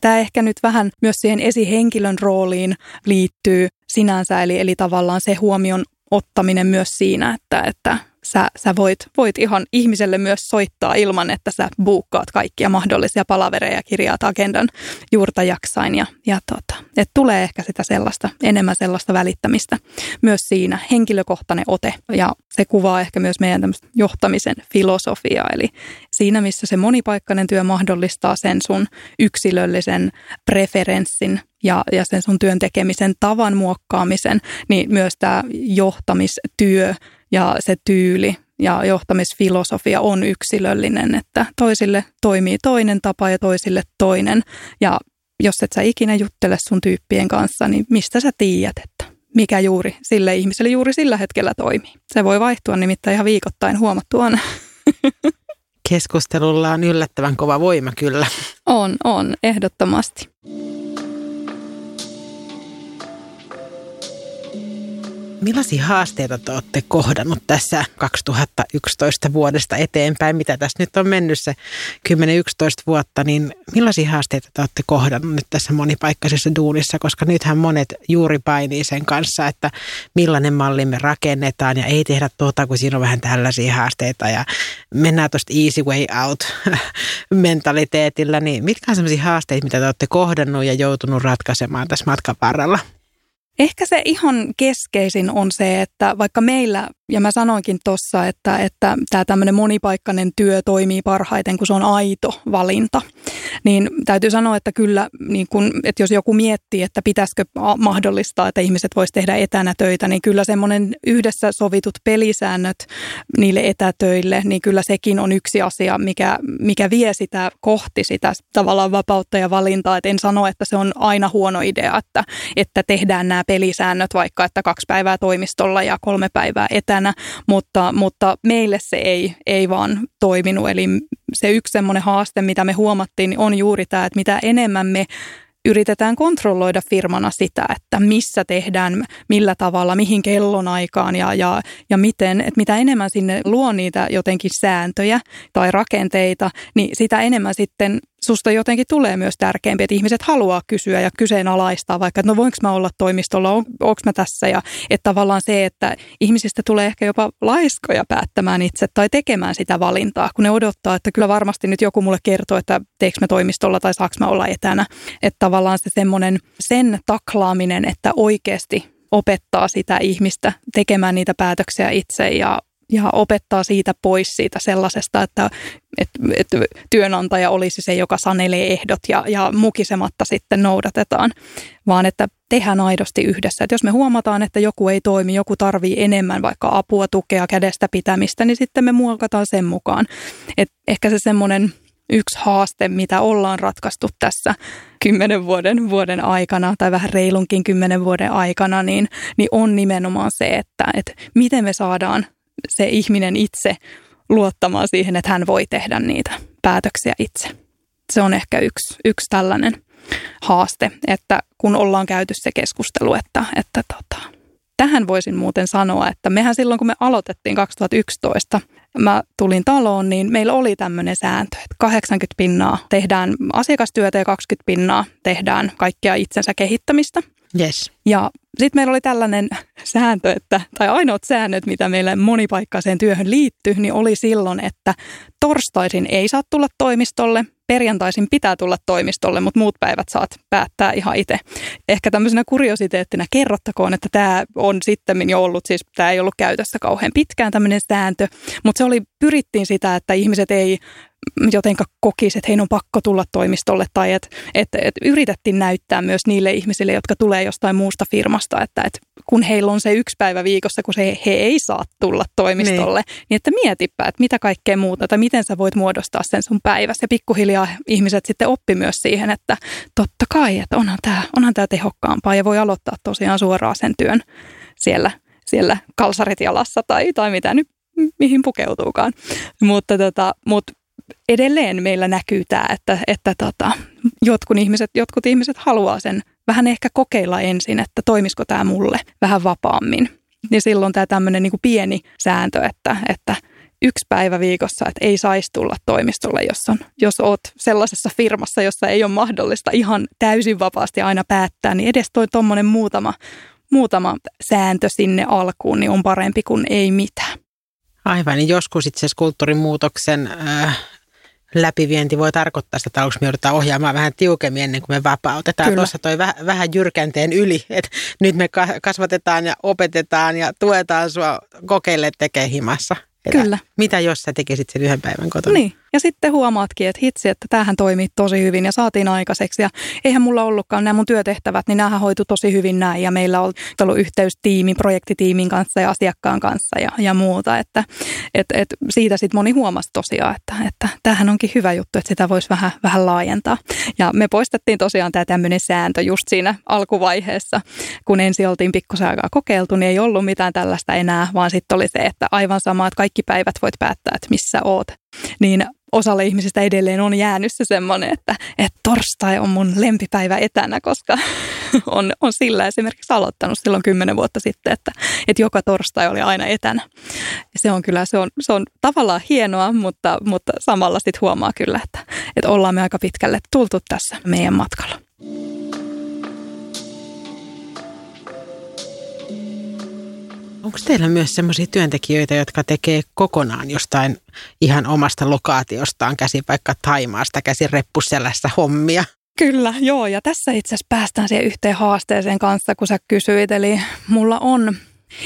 Tämä ehkä nyt vähän myös siihen esihenkilön rooliin liittyy sinänsä, eli, eli tavallaan se huomion ottaminen myös siinä, että, että sä, sä voit, voit ihan ihmiselle myös soittaa ilman, että sä buukkaat kaikkia mahdollisia palavereja, kirjaat agendan juurta jaksain. Ja, ja tota, et tulee ehkä sitä sellaista, enemmän sellaista välittämistä myös siinä, henkilökohtainen ote. Ja se kuvaa ehkä myös meidän johtamisen filosofiaa. Eli siinä, missä se monipaikkainen työ mahdollistaa sen sun yksilöllisen preferenssin ja, ja sen sun työn tekemisen tavan muokkaamisen, niin myös tämä johtamistyö ja se tyyli ja johtamisfilosofia on yksilöllinen, että toisille toimii toinen tapa ja toisille toinen. Ja jos et sä ikinä juttele sun tyyppien kanssa, niin mistä sä tiedät, että mikä juuri sille ihmiselle juuri sillä hetkellä toimii. Se voi vaihtua nimittäin ihan viikoittain huomattuaan. Keskustelulla on yllättävän kova voima kyllä. On, on, ehdottomasti. Millaisia haasteita te olette kohdannut tässä 2011 vuodesta eteenpäin, mitä tässä nyt on mennyt se 10-11 vuotta, niin millaisia haasteita te olette kohdannut nyt tässä monipaikkaisessa duunissa, koska nythän monet juuri painii sen kanssa, että millainen malli me rakennetaan ja ei tehdä tuota, kun siinä on vähän tällaisia haasteita. Ja mennään tuosta easy way out mentaliteetillä, niin mitkä on sellaisia haasteita, mitä te olette kohdannut ja joutunut ratkaisemaan tässä matkan varrella? Ehkä se ihan keskeisin on se, että vaikka meillä, ja mä sanoinkin tuossa, että, että tämä tämmöinen monipaikkainen työ toimii parhaiten, kun se on aito valinta, niin täytyy sanoa, että kyllä, niin kun, että jos joku miettii, että pitäisikö mahdollistaa, että ihmiset vois tehdä etänä töitä, niin kyllä semmoinen yhdessä sovitut pelisäännöt niille etätöille, niin kyllä sekin on yksi asia, mikä, mikä vie sitä kohti sitä tavallaan vapautta ja valintaa. Et en sano, että se on aina huono idea, että, että tehdään nämä pelisäännöt vaikka, että kaksi päivää toimistolla ja kolme päivää etänä, mutta, mutta meille se ei, ei vaan toiminut. Eli se yksi semmoinen haaste, mitä me huomattiin, niin on juuri tämä, että mitä enemmän me yritetään kontrolloida firmana sitä, että missä tehdään, millä tavalla, mihin kellonaikaan ja, ja, ja miten, että mitä enemmän sinne luo niitä jotenkin sääntöjä tai rakenteita, niin sitä enemmän sitten susta jotenkin tulee myös tärkeämpi, että ihmiset haluaa kysyä ja kyseenalaistaa vaikka, että no voinko mä olla toimistolla, on, onko mä tässä? Ja että tavallaan se, että ihmisistä tulee ehkä jopa laiskoja päättämään itse tai tekemään sitä valintaa, kun ne odottaa, että kyllä varmasti nyt joku mulle kertoo, että teekö mä toimistolla tai saaks mä olla etänä, että tavallaan se semmoinen sen taklaaminen, että oikeasti opettaa sitä ihmistä tekemään niitä päätöksiä itse ja ja opettaa siitä pois siitä sellaisesta, että, että, että työnantaja olisi se, joka sanelee ehdot ja, ja mukisematta sitten noudatetaan, vaan että tehdään aidosti yhdessä. Että jos me huomataan, että joku ei toimi, joku tarvii enemmän vaikka apua, tukea, kädestä pitämistä, niin sitten me muokataan sen mukaan. Et ehkä se semmoinen yksi haaste, mitä ollaan ratkaistu tässä kymmenen vuoden, vuoden aikana tai vähän reilunkin kymmenen vuoden aikana, niin, niin on nimenomaan se, että, että miten me saadaan se ihminen itse luottamaan siihen, että hän voi tehdä niitä päätöksiä itse. Se on ehkä yksi, yksi tällainen haaste, että kun ollaan käyty se keskustelu, että, että tota, tähän voisin muuten sanoa, että mehän silloin kun me aloitettiin 2011, mä tulin taloon, niin meillä oli tämmöinen sääntö, että 80 pinnaa tehdään asiakastyötä ja 20 pinnaa tehdään kaikkea itsensä kehittämistä. Yes. Ja sitten meillä oli tällainen sääntö, että, tai ainoat säännöt, mitä meille monipaikkaiseen työhön liittyy, niin oli silloin, että torstaisin ei saa tulla toimistolle, perjantaisin pitää tulla toimistolle, mutta muut päivät saat päättää ihan itse. Ehkä tämmöisenä kuriositeettina kerrottakoon, että tämä on sitten jo ollut, siis tämä ei ollut käytössä kauhean pitkään tämmöinen sääntö, mutta se oli, pyrittiin sitä, että ihmiset ei jotenka kokisi, että heidän on pakko tulla toimistolle tai että että että yritettiin näyttää myös niille ihmisille, jotka tulee jostain muusta firmasta, että että kun heillä on se yksi päivä viikossa, kun se, he ei saa tulla toimistolle, niin, niin että mietipä, että mitä kaikkea muuta tai miten sä voit muodostaa sen sun päivässä. Ja pikkuhiljaa ihmiset sitten oppi myös siihen, että totta kai, että onhan tämä onhan tää tehokkaampaa ja voi aloittaa tosiaan suoraan sen työn siellä, siellä kalsarit jalassa tai, tai mitä nyt mihin pukeutuukaan. Mutta tota, mut edelleen meillä näkyy tämä, että, että tota, jotkut, ihmiset, jotkut ihmiset haluaa sen vähän ehkä kokeilla ensin, että toimisiko tämä mulle vähän vapaammin. Niin silloin tämä tämmöinen niin pieni sääntö, että, että yksi päivä viikossa, että ei saisi tulla toimistolle, jos, on, jos oot sellaisessa firmassa, jossa ei ole mahdollista ihan täysin vapaasti aina päättää, niin edes toi tuommoinen muutama, muutama sääntö sinne alkuun niin on parempi kuin ei mitään. Aivan, niin joskus itse asiassa kulttuurimuutoksen äh, läpivienti voi tarkoittaa sitä, että aluksi me joudutaan ohjaamaan vähän tiukemmin ennen kuin me vapautetaan. Kyllä. Tuossa toi väh, vähän jyrkänteen yli, että nyt me kasvatetaan ja opetetaan ja tuetaan sua kokeille tekee himassa. Kyllä. Mitä jos sä tekisit sen yhden päivän kotona? Niin, ja sitten huomaatkin, että hitsi, että tämähän toimii tosi hyvin ja saatiin aikaiseksi. Ja eihän mulla ollutkaan nämä mun työtehtävät, niin nämähän hoitu tosi hyvin näin. Ja meillä on ollut yhteys tiimi, projektitiimin kanssa ja asiakkaan kanssa ja, ja muuta. Että et, et siitä sitten moni huomasi tosiaan, että, että tämähän onkin hyvä juttu, että sitä voisi vähän, vähän laajentaa. Ja me poistettiin tosiaan tämä tämmöinen sääntö just siinä alkuvaiheessa, kun ensin oltiin pikkusen aikaa kokeiltu, niin ei ollut mitään tällaista enää, vaan sitten oli se, että aivan sama, että kaikki päivät voit päättää, että missä oot. Niin osalle ihmisistä edelleen on jäänyt se semmoinen, että, että torstai on mun lempipäivä etänä, koska on, on sillä esimerkiksi aloittanut silloin kymmenen vuotta sitten, että, että joka torstai oli aina etänä. Se on kyllä, se on, se on tavallaan hienoa, mutta, mutta samalla sitten huomaa kyllä, että, että ollaan me aika pitkälle tultu tässä meidän matkalla. Onko teillä myös sellaisia työntekijöitä, jotka tekee kokonaan jostain ihan omasta lokaatiostaan käsi vaikka Taimaasta käsi reppuselässä hommia? Kyllä, joo. Ja tässä itse asiassa päästään siihen yhteen haasteeseen kanssa, kun sä kysyit. Eli mulla on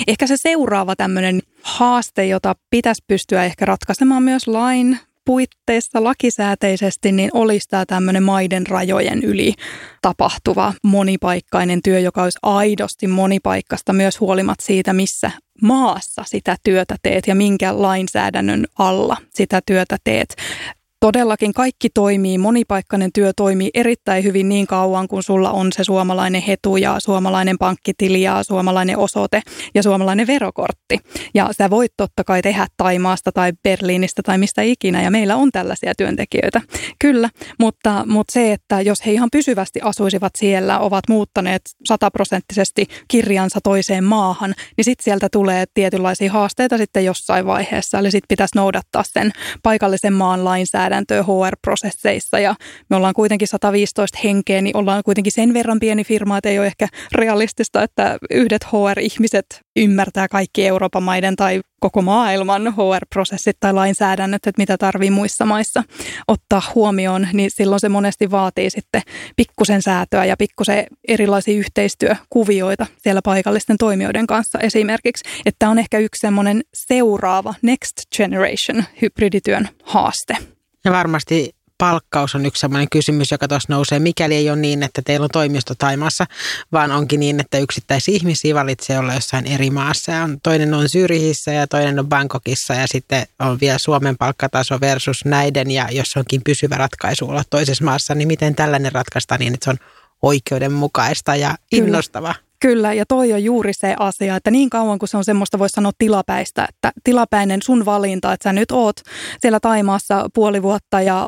ehkä se seuraava tämmöinen haaste, jota pitäisi pystyä ehkä ratkaisemaan myös lain puitteissa lakisääteisesti, niin olisi tämä tämmöinen maiden rajojen yli tapahtuva monipaikkainen työ, joka olisi aidosti monipaikkasta myös huolimatta siitä, missä maassa sitä työtä teet ja minkä lainsäädännön alla sitä työtä teet todellakin kaikki toimii, monipaikkainen työ toimii erittäin hyvin niin kauan, kun sulla on se suomalainen hetu ja suomalainen pankkitili ja suomalainen osoite ja suomalainen verokortti. Ja sä voit totta kai tehdä Taimaasta tai Berliinistä tai mistä ikinä ja meillä on tällaisia työntekijöitä. Kyllä, mutta, mutta se, että jos he ihan pysyvästi asuisivat siellä, ovat muuttaneet sataprosenttisesti kirjansa toiseen maahan, niin sitten sieltä tulee tietynlaisia haasteita sitten jossain vaiheessa. Eli sitten pitäisi noudattaa sen paikallisen maan lainsäädäntöä lainsäädäntöä HR-prosesseissa ja me ollaan kuitenkin 115 henkeä, niin ollaan kuitenkin sen verran pieni firma, että ei ole ehkä realistista, että yhdet HR-ihmiset ymmärtää kaikki Euroopan maiden tai koko maailman HR-prosessit tai lainsäädännöt, että mitä tarvii muissa maissa ottaa huomioon, niin silloin se monesti vaatii sitten pikkusen säätöä ja pikkusen erilaisia yhteistyökuvioita siellä paikallisten toimijoiden kanssa esimerkiksi. Että on ehkä yksi semmoinen seuraava next generation hybridityön haaste. Ja varmasti palkkaus on yksi sellainen kysymys, joka tuossa nousee, mikäli ei ole niin, että teillä on toimisto Taimassa, vaan onkin niin, että yksittäisiä ihmisiä valitsee olla jossain eri maassa. Ja on, toinen on Syrihissä ja toinen on Bangkokissa ja sitten on vielä Suomen palkkataso versus näiden ja jos onkin pysyvä ratkaisu olla toisessa maassa, niin miten tällainen ratkaistaan niin, että se on oikeudenmukaista ja innostava? Kyllä. Kyllä, ja toi on juuri se asia, että niin kauan kuin se on semmoista, voisi sanoa tilapäistä, että tilapäinen sun valinta, että sä nyt oot siellä Taimaassa puoli vuotta ja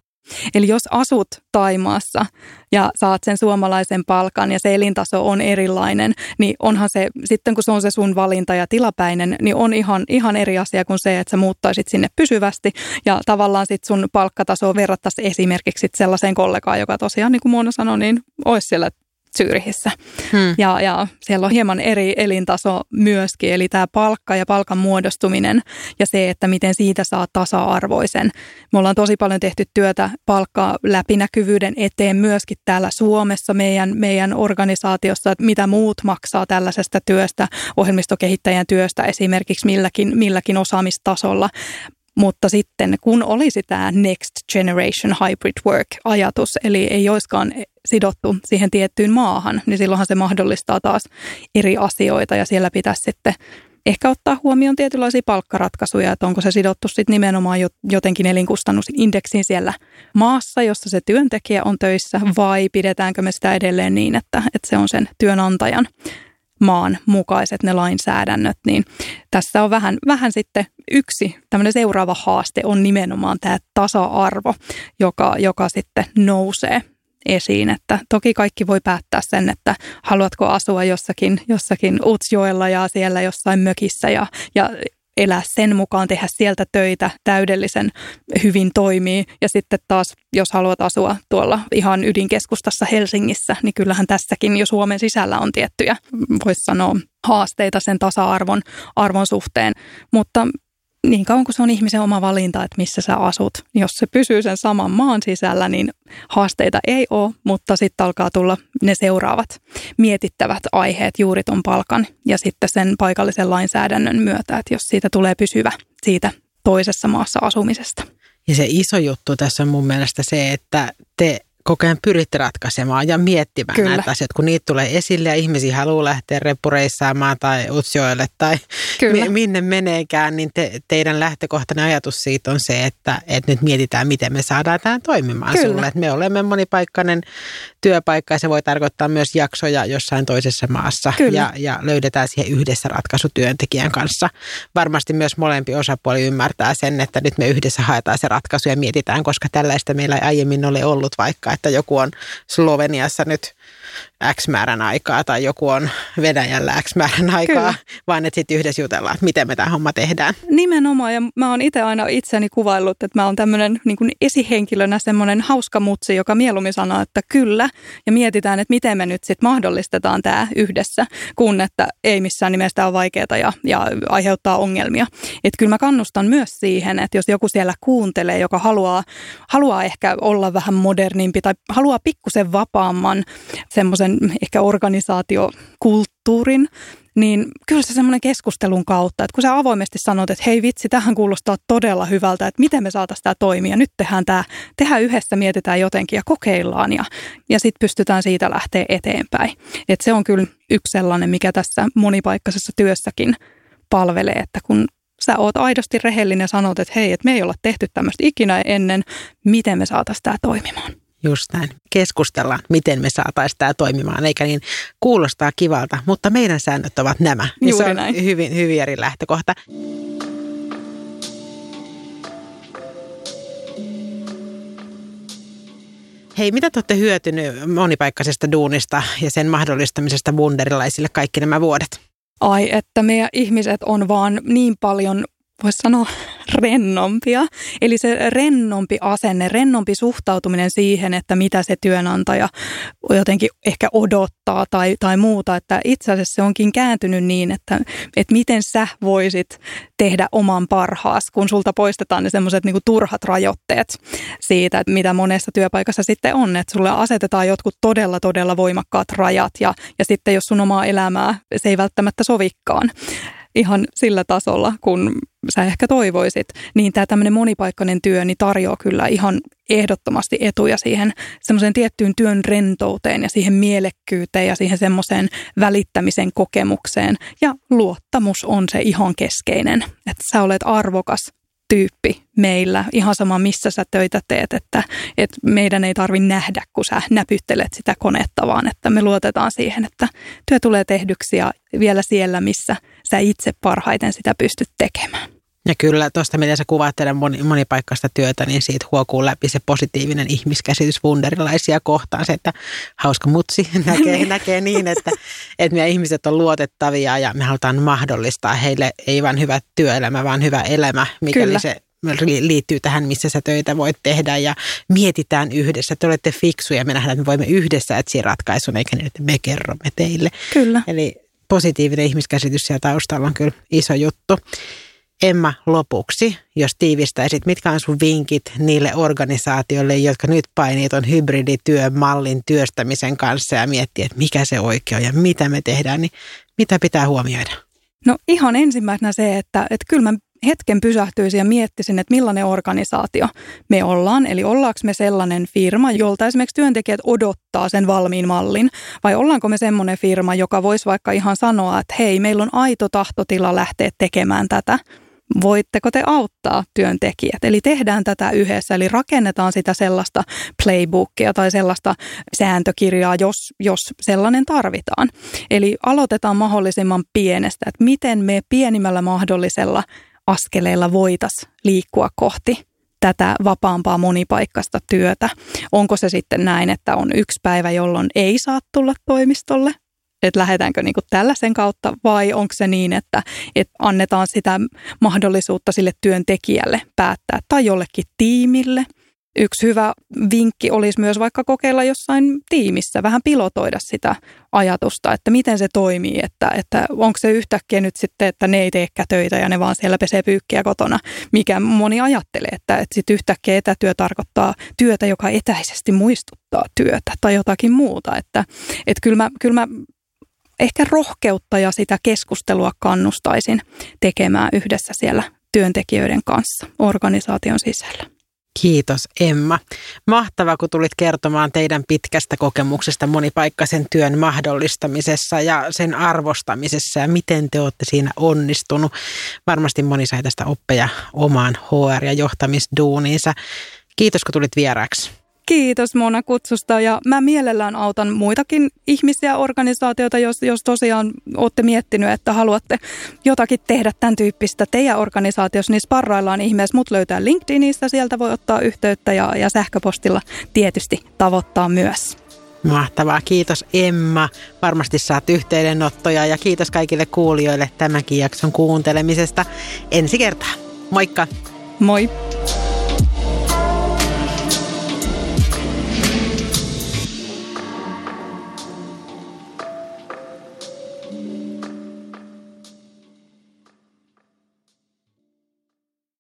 Eli jos asut Taimaassa ja saat sen suomalaisen palkan ja se elintaso on erilainen, niin onhan se, sitten kun se on se sun valinta ja tilapäinen, niin on ihan, ihan eri asia kuin se, että sä muuttaisit sinne pysyvästi ja tavallaan sit sun palkkataso verrattaisiin esimerkiksi sellaiseen kollegaan, joka tosiaan, niin kuin Mona sanoi, niin olisi siellä Syyrihissä. Hmm. Ja, ja siellä on hieman eri elintaso myöskin, eli tämä palkka ja palkan muodostuminen ja se, että miten siitä saa tasa-arvoisen. Me ollaan tosi paljon tehty työtä palkka läpinäkyvyyden eteen myöskin täällä Suomessa meidän, meidän organisaatiossa, että mitä muut maksaa tällaisesta työstä, ohjelmistokehittäjän työstä esimerkiksi milläkin, milläkin osaamistasolla Mutta sitten kun olisi tämä Next Generation Hybrid Work-ajatus, eli ei olisikaan sidottu siihen tiettyyn maahan, niin silloinhan se mahdollistaa taas eri asioita ja siellä pitäisi sitten ehkä ottaa huomioon tietynlaisia palkkaratkaisuja, että onko se sidottu sitten nimenomaan jotenkin elinkustannusindeksiin siellä maassa, jossa se työntekijä on töissä, vai pidetäänkö me sitä edelleen niin, että, että se on sen työnantajan maan mukaiset ne lainsäädännöt, niin tässä on vähän, vähän sitten yksi tämmöinen seuraava haaste on nimenomaan tämä tasa-arvo, joka, joka sitten nousee esiin. Että toki kaikki voi päättää sen, että haluatko asua jossakin, jossakin Utsjoella ja siellä jossain mökissä ja, ja elää sen mukaan, tehdä sieltä töitä täydellisen hyvin toimii. Ja sitten taas, jos haluat asua tuolla ihan ydinkeskustassa Helsingissä, niin kyllähän tässäkin jo Suomen sisällä on tiettyjä, voisi sanoa, haasteita sen tasa-arvon arvon suhteen. Mutta niin kauan kuin se on ihmisen oma valinta, että missä sä asut. Jos se pysyy sen saman maan sisällä, niin haasteita ei ole, mutta sitten alkaa tulla ne seuraavat mietittävät aiheet juuri ton palkan ja sitten sen paikallisen lainsäädännön myötä, että jos siitä tulee pysyvä siitä toisessa maassa asumisesta. Ja se iso juttu tässä on mun mielestä se, että te koko ajan pyritte ratkaisemaan ja miettimään Kyllä. näitä asioita, kun niitä tulee esille ja ihmisiä haluaa lähteä reppureissaamaan tai Utsjoelle tai Kyllä. minne meneekään, niin te, teidän lähtökohtainen ajatus siitä on se, että, että nyt mietitään, miten me saadaan tämä toimimaan Kyllä. sulle. Että me olemme monipaikkainen työpaikka ja se voi tarkoittaa myös jaksoja jossain toisessa maassa ja, ja löydetään siihen yhdessä ratkaisu työntekijän kanssa. Varmasti myös molempi osapuoli ymmärtää sen, että nyt me yhdessä haetaan se ratkaisu ja mietitään, koska tällaista meillä ei aiemmin ole ollut vaikka, että joku on Sloveniassa nyt X määrän aikaa tai joku on Venäjällä X määrän aikaa, Kyllä. vaan että sitten yhdessä jutellaan, että miten me tämä homma tehdään. Nimenomaan ja mä oon itse aina itseni kuvaillut, että mä oon tämmöinen niin esihenkilönä semmoinen hauska mutsi, joka mieluummin sanoo, että kyllä ja mietitään, että miten me nyt sitten mahdollistetaan tämä yhdessä, kun että ei missään nimessä ole vaikeaa ja, ja aiheuttaa ongelmia. Että kyllä mä kannustan myös siihen, että jos joku siellä kuuntelee, joka haluaa, haluaa ehkä olla vähän modernimpi tai haluaa pikkusen vapaamman semmoisen ehkä organisaatiokulttuurin, niin kyllä se semmoinen keskustelun kautta, että kun sä avoimesti sanot, että hei vitsi, tähän kuulostaa todella hyvältä, että miten me saataisiin tämä toimia, nyt tehdään tämä, tehdään yhdessä, mietitään jotenkin ja kokeillaan ja, ja sitten pystytään siitä lähteä eteenpäin. Et se on kyllä yksi sellainen, mikä tässä monipaikkaisessa työssäkin palvelee, että kun sä oot aidosti rehellinen ja sanot, että hei, että me ei olla tehty tämmöistä ikinä ennen, miten me saataisiin tämä toimimaan. Just näin. Keskustellaan, miten me saataisiin tämä toimimaan, eikä niin kuulostaa kivalta, mutta meidän säännöt ovat nämä. Juuri se on näin. hyvin, hyvin eri lähtökohta. Hei, mitä te olette hyötynyt monipaikkaisesta duunista ja sen mahdollistamisesta wunderilaisille kaikki nämä vuodet? Ai, että meidän ihmiset on vaan niin paljon voisi sanoa rennompia. Eli se rennompi asenne, rennompi suhtautuminen siihen, että mitä se työnantaja jotenkin ehkä odottaa tai, tai muuta. Että itse asiassa se onkin kääntynyt niin, että, että miten sä voisit tehdä oman parhaas, kun sulta poistetaan ne semmoiset niin turhat rajoitteet siitä, että mitä monessa työpaikassa sitten on. Että sulle asetetaan jotkut todella, todella voimakkaat rajat ja, ja sitten jos sun omaa elämää se ei välttämättä sovikkaan ihan sillä tasolla, kun sä ehkä toivoisit, niin tämä tämmöinen monipaikkainen työ niin tarjoaa kyllä ihan ehdottomasti etuja siihen semmoiseen tiettyyn työn rentouteen ja siihen mielekkyyteen ja siihen semmoiseen välittämisen kokemukseen. Ja luottamus on se ihan keskeinen, että sä olet arvokas tyyppi meillä, ihan sama missä sä töitä teet, että, että meidän ei tarvi nähdä, kun sä näpyttelet sitä konetta, vaan että me luotetaan siihen, että työ tulee tehdyksi ja vielä siellä, missä sä itse parhaiten sitä pystyt tekemään. Ja kyllä tuosta, miten sä kuvaat teidän moni, monipaikkaista työtä, niin siitä huokuu läpi se positiivinen ihmiskäsitys wunderilaisia kohtaan. Se, että hauska mutsi näkee, näkee niin, että, että meidän ihmiset on luotettavia ja me halutaan mahdollistaa heille ei vain hyvä työelämä, vaan hyvä elämä, mikäli kyllä. se liittyy tähän, missä sä töitä voit tehdä ja mietitään yhdessä. Te olette fiksuja, me nähdään, että me voimme yhdessä etsiä ratkaisun, eikä niin, että me kerromme teille. Kyllä. Eli positiivinen ihmiskäsitys siellä taustalla on kyllä iso juttu. Emma, lopuksi, jos tiivistäisit, mitkä on sun vinkit niille organisaatioille, jotka nyt painii tuon hybridityön mallin työstämisen kanssa ja miettii, että mikä se oikea on ja mitä me tehdään, niin mitä pitää huomioida? No ihan ensimmäisenä se, että, että kyllä mä hetken pysähtyisin ja miettisin, että millainen organisaatio me ollaan. Eli ollaanko me sellainen firma, jolta esimerkiksi työntekijät odottaa sen valmiin mallin, vai ollaanko me semmoinen firma, joka voisi vaikka ihan sanoa, että hei, meillä on aito tahtotila lähteä tekemään tätä voitteko te auttaa työntekijät. Eli tehdään tätä yhdessä, eli rakennetaan sitä sellaista playbookia tai sellaista sääntökirjaa, jos, jos sellainen tarvitaan. Eli aloitetaan mahdollisimman pienestä, että miten me pienimmällä mahdollisella askeleella voitaisiin liikkua kohti tätä vapaampaa monipaikkaista työtä. Onko se sitten näin, että on yksi päivä, jolloin ei saa tulla toimistolle, että lähdetäänkö niin tällaisen kautta vai onko se niin, että, että annetaan sitä mahdollisuutta sille työntekijälle päättää tai jollekin tiimille. Yksi hyvä vinkki olisi myös vaikka kokeilla jossain tiimissä, vähän pilotoida sitä ajatusta, että miten se toimii, että, että onko se yhtäkkiä nyt sitten, että ne ei teekään töitä ja ne vaan siellä pesee pyykkiä kotona, mikä moni ajattelee, että, että sitten yhtäkkiä etätyö tarkoittaa työtä, joka etäisesti muistuttaa työtä tai jotakin muuta, että, että kyllä mä, kyllä mä ehkä rohkeutta ja sitä keskustelua kannustaisin tekemään yhdessä siellä työntekijöiden kanssa organisaation sisällä. Kiitos Emma. Mahtavaa, kun tulit kertomaan teidän pitkästä kokemuksesta monipaikkaisen työn mahdollistamisessa ja sen arvostamisessa ja miten te olette siinä onnistunut. Varmasti moni sai tästä oppeja omaan HR- ja johtamisduuniinsa. Kiitos, kun tulit vieraaksi. Kiitos Mona kutsusta ja mä mielellään autan muitakin ihmisiä, organisaatioita, jos, jos tosiaan olette miettinyt, että haluatte jotakin tehdä tämän tyyppistä teidän organisaatiossa, niin sparraillaan ihmeessä. Mut löytää LinkedInistä, sieltä voi ottaa yhteyttä ja, ja sähköpostilla tietysti tavoittaa myös. Mahtavaa. Kiitos Emma. Varmasti saat yhteydenottoja ja kiitos kaikille kuulijoille tämänkin jakson kuuntelemisesta. Ensi kertaa. Moikka! Moi!